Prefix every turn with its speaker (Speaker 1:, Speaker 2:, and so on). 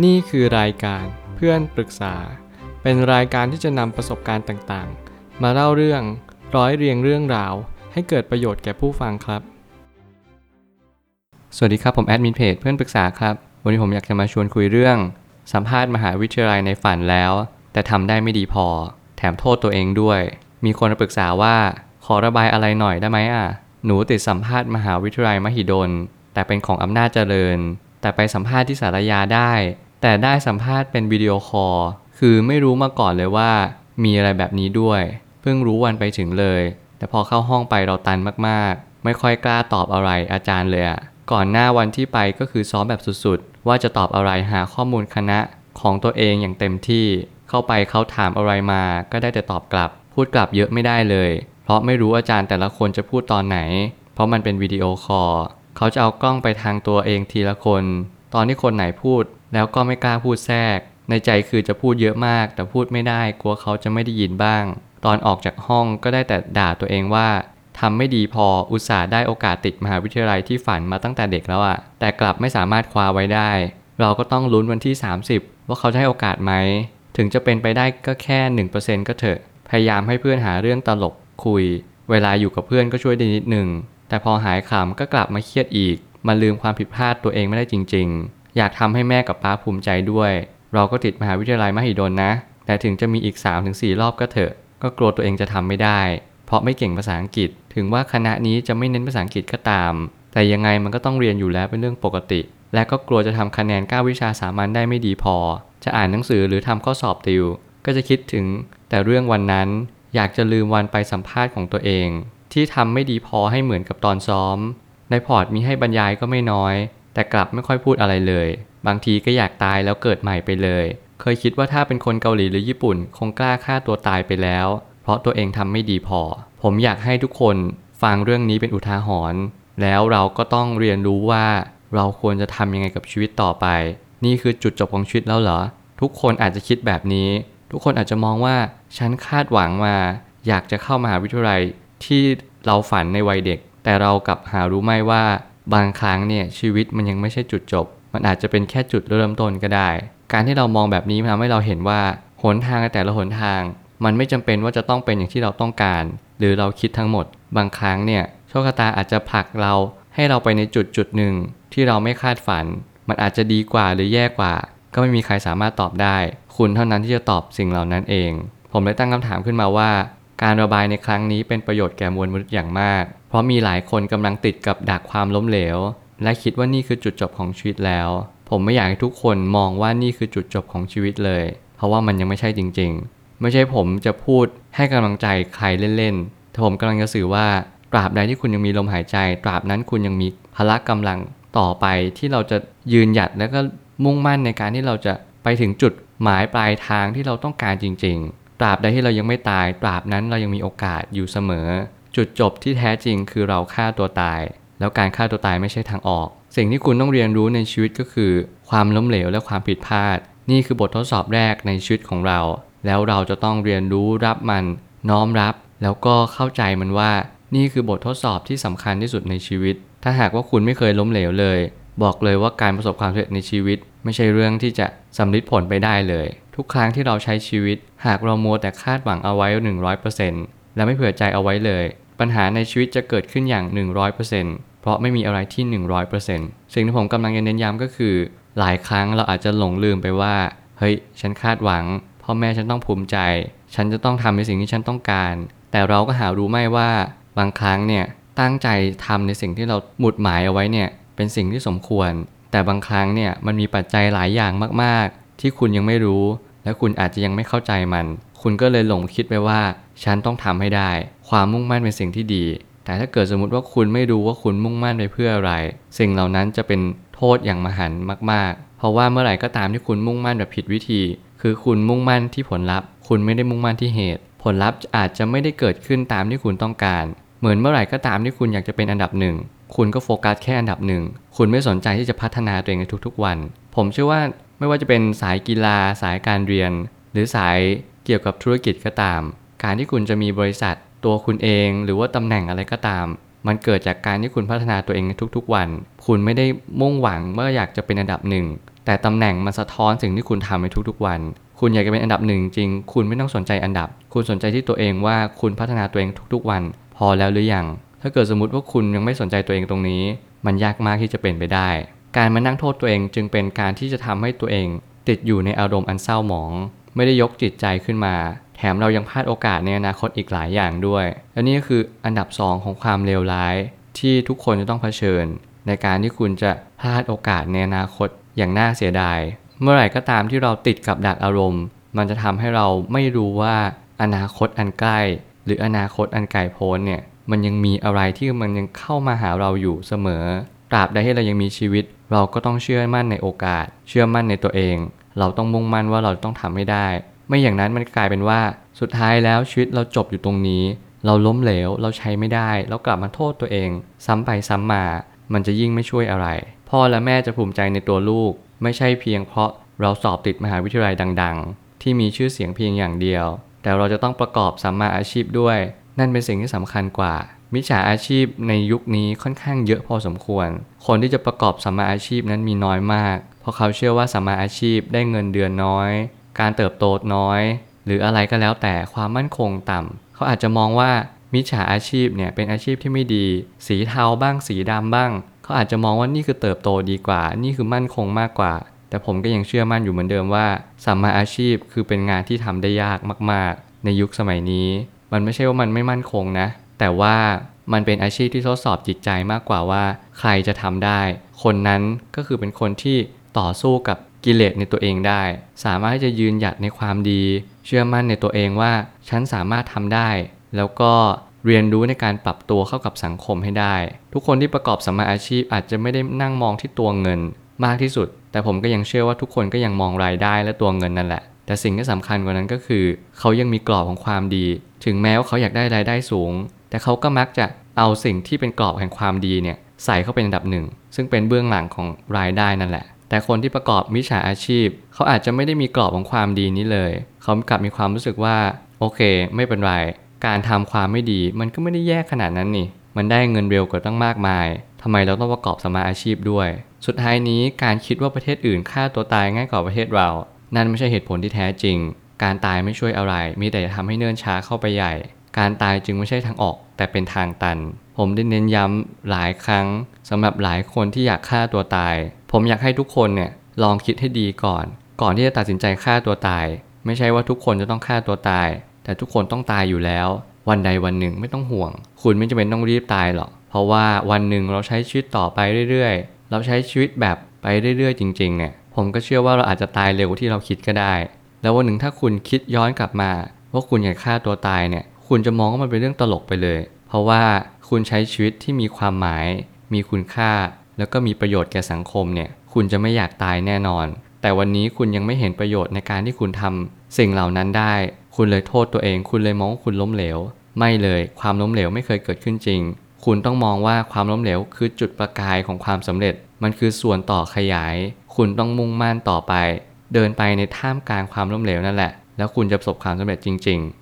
Speaker 1: นี่คือรายการเพื่อนปรึกษา เป็นรายการที่จะนำประสบการณ์ต่างๆ มาเล่าเรื่องร้อยเรียงเรื่องราว ให้เกิดประโยชน์แก่ผู้ฟังครับ สวัสดีครับผมแอดมินเพจเพื่อนปรึกษาครับ วันนี้ผมอยากจะมาชวนคุยเรื่อง สัมภาษณ์มหาวิทยาลัยในฝันแล้ว แต่ทำได้ไม่ดีพอ แถมโทษตัวเองด้วย มีคนมาปรึกษาว่าขอระบายอะไรหน่อยได้ไหมอะหนูติดสัมภาษณ์มหาวิทยาลัยมหิดลแต่เป็นของอำนาจเจริญ แต่ไปสัมภาษณ์ที่สารยาได้ แต่ได้สัมภาษณ์เป็นวิดีโอคอลคือไม่รู้มาก่อนเลยว่า มีอะไรแบบนี้ด้วย เพิ่งรู้วันไปถึงเลย แต่พอเข้าห้องไปเราตันมากๆ ไม่ค่อยกล้าตอบอะไรอาจารย์เลยอะก่อนหน้าวันที่ไปก็คือซ้อมแบบสุดๆ ว่าจะตอบอะไรหาข้อมูลคณะของตัวเองอย่างเต็มที่ เข้าไปเขาถามอะไรมา ก็ได้แต่ตอบกลับ พูดกลับเยอะไม่ได้เลย เพราะไม่รู้อาจารย์แต่ละคนจะพูดตอนไหน เพราะมันเป็นวิดีโอคอล เขาจะเอากล้องไปทางตัวเองทีละคน ตอนที่คนไหนพูด แล้วก็ไม่กล้าพูดแทรก ในใจคือจะพูดเยอะมาก แต่พูดไม่ได้กลัวเขาจะไม่ได้ยินบ้าง ตอนออกจากห้องก็ได้แต่ด่าตัวเองว่าทำไม่ดีพออุตส่าห์ได้โอกาสติดมหาวิทยาลัยที่ฝันมาตั้งแต่เด็กแล้วอะแต่กลับไม่สามารถคว้าไว้ได้ เราก็ต้องลุ้นวันที่ 30 ว่าเขาจะให้โอกาสไหม ถึงจะเป็นไปได้ก็แค่ 1%ก็เถอะ พยายามให้เพื่อนหาเรื่องตลกคุย เวลาอยู่กับเพื่อนก็ช่วยได้นิดหนึ่ง แต่พอหายขำก็กลับมาเครียดอีกมาลืมความผิดพลาดตัวเองไม่ได้จริง ๆ อยากทำให้แม่กับป้าภูมิใจด้วย เราก็ติดมหาวิทยาลัยมหิดลนะ แต่ถึงจะมีอีก 3-4 รอบก็เถอะ ก็กลัวตัวเองจะทำไม่ได้ เพราะไม่เก่งภาษาอังกฤษ ถึงว่าคณะนี้จะไม่เน้นภาษาอังกฤษก็ตาม แต่ยังไงมันก็ต้องเรียนอยู่แล้วเป็นเรื่องปกติ และก็กลัวจะทำคะแนน9วิชาสามัญได้ไม่ดีพอ จะอ่านหนังสือหรือทำข้อสอบติว ก็จะคิดถึง แต่เรื่องวันนั้น อยากจะลืมวันไปสัมภาษณ์ของตัวเอง ที่ทำไม่ดีพอให้เหมือนกับตอนซ้อม ในพอร์ตมีให้บรรยายก็ไม่น้อย แต่กลับไม่ค่อยพูดอะไรเลย บางทีก็อยากตายแล้วเกิดใหม่ไปเลย เคยคิดว่าถ้าเป็นคนเกาหลีหรือญี่ปุ่น คงกล้าฆ่าตัวตายไปแล้ว เพราะตัวเองทำไม่ดีพอ ผมอยากให้ทุกคนฟังเรื่องนี้เป็นอุทาหรณ์แล้วเราก็ต้องเรียนรู้ว่า เราควรจะทำยังไงกับชีวิตต่อไป นี่คือจุดจบของชีวิตแล้วเหรอ ทุกคนอาจจะคิดแบบนี้ ทุกคนอาจจะมองว่าฉันคาดหวังมา อยากจะเข้ามหาวิทยาลัยที่ เราฝันในวัยเด็ก แต่เรากลับหารู้ไหมว่า บางครั้งเนี่ยชีวิตมันยังไม่ใช่จุดจบ มันอาจจะเป็นแค่จุดเริ่มต้นก็ได้ การที่เรามองแบบนี้มันทำให้เราเห็นว่าหนทางแต่ละหนทาง มันไม่จำเป็นว่าจะต้องเป็นอย่างที่เราต้องการ หรือเราคิดทั้งหมด บางครั้งเนี่ยโชคชะตาอาจจะผลักเราให้เราไปในจุดจุดหนึ่งที่เราไม่คาดฝัน มันอาจจะดีกว่าหรือแย่กว่า ก็ไม่มีใครสามารถตอบได้ คุณเท่านั้นที่จะตอบสิ่งเหล่านั้นเอง ผมเลยตั้งคำถามขึ้นมาว่า การระบายในครั้งนี้เป็นประโยชน์แก่มวลมนุษย์อย่างมาก เพราะมีหลายคนกำลังติดกับดักความล้มเหลว และคิดว่านี่คือจุดจบของชีวิตแล้ว ผมไม่อยากให้ทุกคนมองว่านี่คือจุดจบของชีวิตเลย เพราะว่ามันยังไม่ใช่จริง ๆ ไม่ใช่ผมจะพูดให้กำลังใจใครเล่นๆแต่ผมกำลังจะสื่อว่าตราบใดที่คุณยังมีลมหายใจ ตราบนั้นคุณยังมีพละกำลังต่อไปที่เราจะยืนหยัดแล้วก็มุ่งมั่นในการที่เราจะไปถึงจุดหมายปลายทางที่เราต้องการจริง ๆ ตราบใดที่เรายังไม่ตาย ตราบนั้นเรายังมีโอกาสอยู่เสมอ จุดจบที่แท้จริงคือเราฆ่าตัวตาย แล้วการฆ่าตัวตายไม่ใช่ทางออก สิ่งที่คุณต้องเรียนรู้ในชีวิตก็คือ ความล้มเหลวและความผิดพลาด นี่คือบททดสอบแรกในชีวิตของเรา แล้วเราจะต้องเรียนรู้รับมัน น้อมรับ แล้วก็เข้าใจมันว่า นี่คือบททดสอบที่สำคัญที่สุดในชีวิต ถ้าหากว่าคุณไม่เคยล้มเหลวเลย บอกเลยว่าการประสบความสำเร็จในชีวิต ไม่ใช่เรื่องที่จะสำลิดผลไปได้เลย ทุกครั้งที่เราใช้ชีวิต หากเรามัวแต่คาดหวังเอาไว้ 100%และไม่เผื่อใจเอาไว้เลย ปัญหาในชีวิตจะเกิดขึ้นอย่าง 100%เพราะไม่มีอะไรที่ 100%สิ่งที่ผมกำลังจะเน้นย้ำก็คือ หลายครั้งเราอาจจะหลงลืมไปว่า เฮ้ย ฉันคาดหวัง พ่อแม่ฉันต้องภูมิใจ ฉันจะต้องทำในสิ่งที่ฉันต้องการ แต่เราก็หารู้ไม่ว่า บางครั้งเนี่ยตั้งใจทำในสิ่งที่เราหมุดหมายเอาไว้เนี่ยเป็นสิ่งที่สมควร แต่บางครั้งเนี่ยมันมีปัจจัยหลายอย่างมาก ที่คุณยังไม่รู้ และคุณอาจจะยังไม่เข้าใจมัน คุณก็เลยหลงคิดไปว่า ฉันต้องทำให้ได้ ความมุ่งมั่นเป็นสิ่งที่ดี แต่ถ้าเกิดสมมติว่าคุณไม่รู้ว่าคุณมุ่งมั่นไปเพื่ออะไร สิ่งเหล่านั้นจะเป็นโทษอย่างมหันต์มาก ๆ เพราะว่าเมื่อไหร่ก็ตามที่คุณมุ่งมั่นแบบผิดวิธี คือคุณมุ่งมั่นที่ผลลัพธ์ คุณไม่ได้มุ่งมั่นที่เหตุ ผลลัพธ์อาจจะไม่ได้เกิดขึ้นตามที่คุณต้องการ เหมือนเมื่อไหร่ก็ตามที่คุณอยากจะเป็นอันดับหนึ่งคุณก็โฟกัสแค่อันดับหนึ่ง คุณไม่สนใจที่จะพัฒนาตัวเองในทุกๆวัน ผมเชื่อว่า ไม่ว่าจะเป็นสายกีฬา สายการเรียน หรือสายเกี่ยวกับธุรกิจก็ตาม การที่คุณจะมีบริษัทตัวคุณเอง หรือว่าตำแหน่งอะไรก็ตาม มันเกิดจากการที่คุณพัฒนาตัวเองในทุกๆวัน คุณไม่ได้มุ่งหวังว่าอยากจะเป็นอันดับหนึ่ง แต่ตำแหน่งมันสะท้อนสิ่งที่คุณทำในทุกๆวัน คุณอยากจะเป็นอันดับหนึ่งจริง คุณไม่ต้องสนใจอันดับ คุณสนใจที่ตัวเองว่าคุณพัฒนาตัวเองทุกๆวัน พอแล้วหรือยัง ถ้าเกิดสมมติว่าคุณยังไม่สนใจตัวเองตรงนี้ มันยากมากที่จะเป็นไปได้ การมานั่งโทษตัวเองจึงเป็นการที่จะทำให้ตัวเอง ติดอยู่ในอารมณ์อันเศร้าหมอง ไม่ได้ยกจิตใจขึ้นมา แถมเรายังพลาดโอกาสในอนาคตอีกหลายอย่างด้วย และนี่ก็คืออันดับ 2 ของความเลวร้าย ที่ทุกคนจะต้องเผชิญ ในการที่คุณจะพลาดโอกาสในอนาคตอย่างน่าเสียดาย เมื่อไหร่ก็ตามที่เราติดกับดักอารมณ์ มันจะทำให้เราไม่รู้ว่าอนาคตอันใกล้ หรืออนาคตอันไกลโพ้นเนี่ยมันยังมีอะไรที่มันยังเข้ามาหาเราอยู่เสมอ ตราบใดที่เรายังมีชีวิต เราก็ต้องเชื่อมั่นในโอกาส เชื่อมั่นในตัวเอง เราต้องมุ่งมั่นว่าเราต้องทำให้ได้ ไม่อย่างนั้นมันกลายเป็นว่า สุดท้ายแล้วชีวิตเราจบอยู่ตรงนี้ เราล้มเหลวเราใช้ไม่ได้แล้วกลับมาโทษตัวเอง ซ้ำไปซ้ำมา มันจะยิ่งไม่ช่วยอะไร พ่อและแม่จะภูมิใจในตัวลูก ไม่ใช่เพียงเพราะเราสอบติดมหาวิทยาลัยดัง ๆ ที่มีชื่อเสียงเพียงอย่างเดียว แต่เราจะต้องประกอบสัมมาอาชีพด้วย นั่นเป็นสิ่งที่สำคัญกว่า มิจฉาอาชีพในยุคนี้ค่อนข้างเยอะพอสมควร คนที่จะประกอบสัมมาอาชีพนั้นมีน้อยมาก เพราะเขาเชื่อว่าสัมมาอาชีพได้เงินเดือนน้อย การเติบโตน้อย หรืออะไรก็แล้วแต่ความมั่นคงต่ำเขาอาจจะมองว่ามิจฉาอาชีพเนี่ยเป็นอาชีพที่ไม่ดี สีเทาบ้างสีดำบ้าง เขาอาจจะมองว่านี่คือเติบโตดีกว่า นี่คือมั่นคงมากกว่า แต่ผมก็ยังเชื่อมั่นอยู่เหมือนเดิมว่าสัมมาอาชีพคือเป็นงานที่ทำได้ยากมาก ๆ ในยุคสมัยนี้ มันไม่ใช่ว่ามันไม่มั่นคงนะ แต่ว่ามันเป็นอาชีพที่ทดสอบจิตใจมากกว่าว่า ใครจะทำได้ คนนั้นก็คือเป็นคนที่ต่อสู้กับกิเลสในตัวเองได้ สามารถที่จะยืนหยัดในความดี เชื่อมั่นในตัวเองว่าฉันสามารถทำได้ แล้วก็เรียนรู้ในการปรับตัวเข้ากับสังคมให้ได้ ทุกคนที่ประกอบสมาอาชีพอาจจะไม่ได้นั่งมองที่ตัวเงินมากที่สุด แต่ผมก็ยังเชื่อว่าทุกคนก็ยังมองรายได้และตัวเงินนั่นแหละ แต่สิ่งที่สำคัญกว่านั้นก็คือ เขายังมีกรอบของความดี ถึงแม้ว่าเขาอยากได้รายได้สูง แต่เขาก็มักจะเอาสิ่งที่เป็นกรอบแห่งความดีเนี่ยใส่เข้าเป็นอันดับหนึ่ง ซึ่งเป็นเบื้องหลังของรายได้นั่นแหละ แต่คนที่ประกอบมิจฉาอาชีพ เขาอาจจะไม่ได้มีกรอบของความดีนี้เลย เขากลับมีความรู้สึกว่า โอเค ไม่เป็นไร การทำความไม่ดีมันก็ไม่ได้แย่ขนาดนั้นนี่ มันได้เงินเร็วกว่าตั้งมากมายทำไมเราต้องประกอบสมมาอาชีพด้วย สุดท้ายนี้การคิดว่าประเทศอื่นฆ่าตัวตายง่ายกว่าประเทศเรา นั่นไม่ใช่เหตุผลที่แท้จริง การตายไม่ช่วยอะไร มีแต่จะทำให้เนิ่นช้าเข้าไปใหญ่ การตายจึงไม่ใช่ทางออก แต่เป็นทางตัน ผมได้เน้นย้ำหลายครั้งสำหรับหลายคนที่อยากฆ่าตัวตาย ผมอยากให้ทุกคนเนี่ยลองคิดให้ดีก่อน ก่อนที่จะตัดสินใจฆ่าตัวตาย ไม่ใช่ว่าทุกคนจะต้องฆ่าตัวตาย แต่ทุกคนต้องตายอยู่แล้ว วันใดวันหนึ่งไม่ต้องห่วง คุณไม่จำเป็นต้องรีบตายหรอก เพราะว่าวันหนึ่งเราใช้ชีวิตต่อไปเรื่อยๆ เราใช้ชีวิตแบบไปเรื่อยๆ จริง ๆ เนี่ย ผมก็เชื่อว่าเราอาจจะตายเร็วกว่าที่เราคิดก็ได้ แล้ววันหนึ่งถ้าคุณคิดย้อนกลับมา ว่าคุณอยากฆ่าตัวตายเนี่ย คุณจะมองว่ามันเป็นเรื่องตลกไปเลย เพราะว่าคุณใช้ชีวิตที่มีความหมาย มีคุณค่า แล้วก็มีประโยชน์แก่สังคมเนี่ย คุณจะไม่อยากตายแน่นอน แต่วันนี้คุณยังไม่เห็นประโยชน์ในการที่คุณทำสิ่งเหล่านั้นได้ คุณเลยโทษตัวเอง คุณเลยมองว่าคุณล้มเหลว ไม่เลย ความล้มเหลวไม่เคยเกิดขึ้นจริง คุณต้องมองว่าความล้มเหลวคือจุดประกายของความสำเร็จ มันคือส่วนต่อขยาย คุณต้องมุ่งมั่นต่อไป เดินไปในท่ามกลางความล้มเหลวนั่นแหละ แล้วคุณจะประสบความสำเร็จจริง ๆ